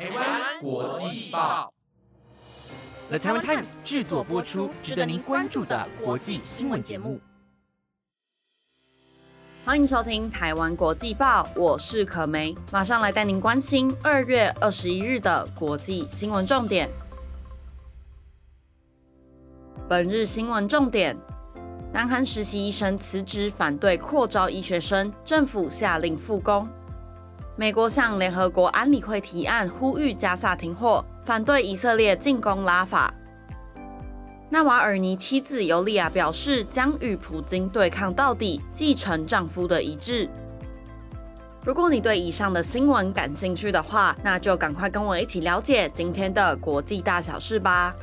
台湾国际报，The Taiwan Times 制作播出，值得您关注的国际新闻节目。欢迎收听台湾国际报，我是可梅，马上来带您关心二月二十一日的国际新闻重点。本日新闻重点：南韩实习医生辞职反对扩招医学生，政府下令复工。美国向联合国安理会提案，呼吁加萨停火，反对以色列进攻拉法。纳瓦尔尼妻子尤利亚表示，将与普京对抗到底，继承丈夫的遗志。如果你对以上的新闻感兴趣的话，那就赶快跟我一起了解今天的国际大小事吧。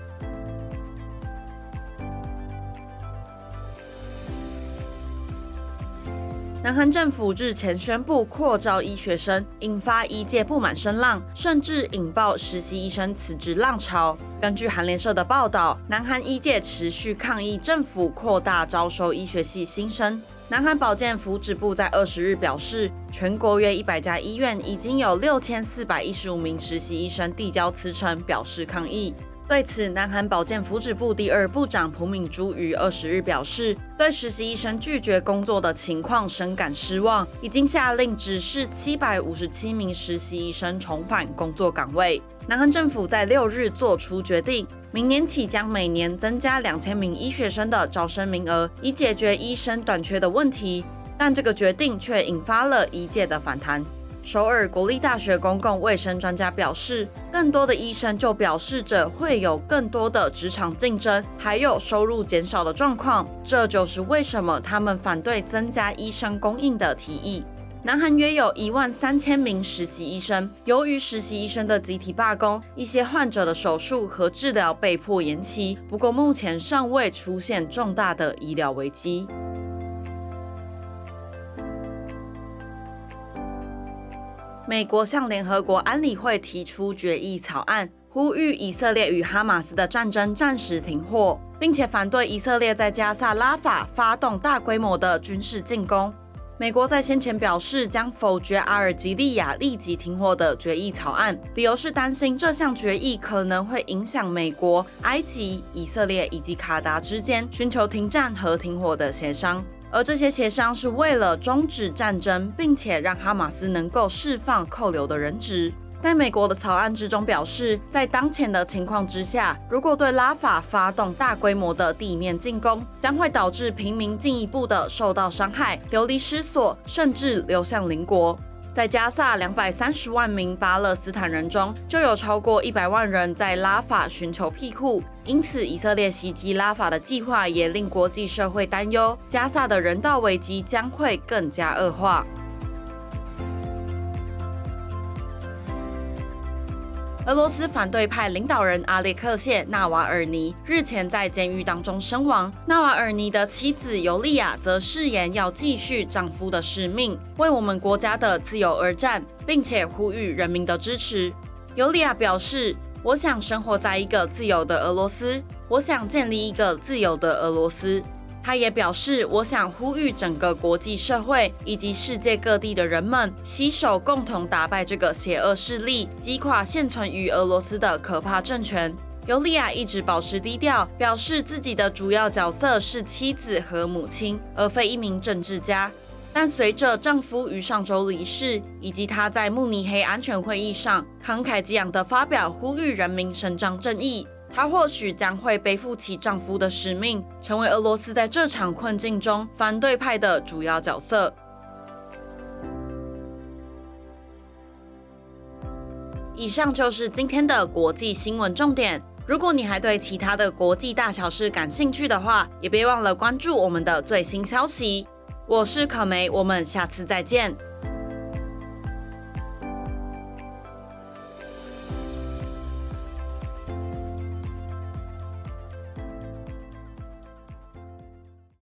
南韩政府日前宣布扩招医学生，引发医界不满声浪，甚至引爆实习医生辞职浪潮。根据韩联社的报道，南韩医界持续抗议政府扩大招收医学系新生。南韩保健福祉部在二十日表示，全国约一百家医院已经有六千四百一十五名实习医生递交辞呈，表示抗议。对此，南韩保健福祉部第二部长朴敏珠于二十日表示，对实习医生拒绝工作的情况深感失望，已经下令指示七百五十七名实习医生重返工作岗位。南韩政府在六日做出决定，明年起将每年增加两千名医学生的招生名额，以解决医生短缺的问题。但这个决定却引发了一届的反弹。首尔国立大学公共卫生专家表示，更多的医生就表示着会有更多的职场竞争，还有收入减少的状况。这就是为什么他们反对增加医生供应的提议。南韩约有一万三千名实习医生，由于实习医生的集体罢工，一些患者的手术和治疗被迫延期。不过目前尚未出现重大的医疗危机。美国向联合国安理会提出决议草案，呼吁以色列与哈马斯的战争暂时停火，并且反对以色列在加萨拉法发动大规模的军事进攻。美国在先前表示将否决阿尔及利亚立即停火的决议草案，理由是担心这项决议可能会影响美国、埃及、以色列以及卡达之间寻求停战和停火的协商。而这些协商是为了终止战争，并且让哈马斯能够释放扣留的人质。在美国的草案之中表示，在当前的情况之下，如果对拉法发动大规模的地面进攻，将会导致平民进一步的受到伤害、流离失所，甚至流向邻国。在加萨两百三十万名巴勒斯坦人中，就有超过一百万人在拉法寻求庇护。因此，以色列袭击拉法的计划也令国际社会担忧，加萨的人道危机将会更加恶化。俄罗斯反对派领导人阿列克谢·纳瓦尔尼日前在监狱当中身亡。纳瓦尔尼的妻子尤利亚则誓言要继续丈夫的使命，为我们国家的自由而战，并且呼吁人民的支持。尤利亚表示：“我想生活在一个自由的俄罗斯，我想建立一个自由的俄罗斯。”他也表示，我想呼吁整个国际社会以及世界各地的人们携手共同打败这个邪恶势力，击垮现存于俄罗斯的可怕政权。尤利亚一直保持低调，表示自己的主要角色是妻子和母亲，而非一名政治家。但随着丈夫于上周离世，以及她在慕尼黑安全会议上慷慨激昂地发表呼吁人民伸张正义。她或许将会背负起丈夫的使命，成为俄罗斯在这场困境中反对派的主要角色。以上就是今天的国际新闻重点。如果你还对其他的国际大小事感兴趣的话，也别忘了关注我们的最新消息。我是可梅，我们下次再见。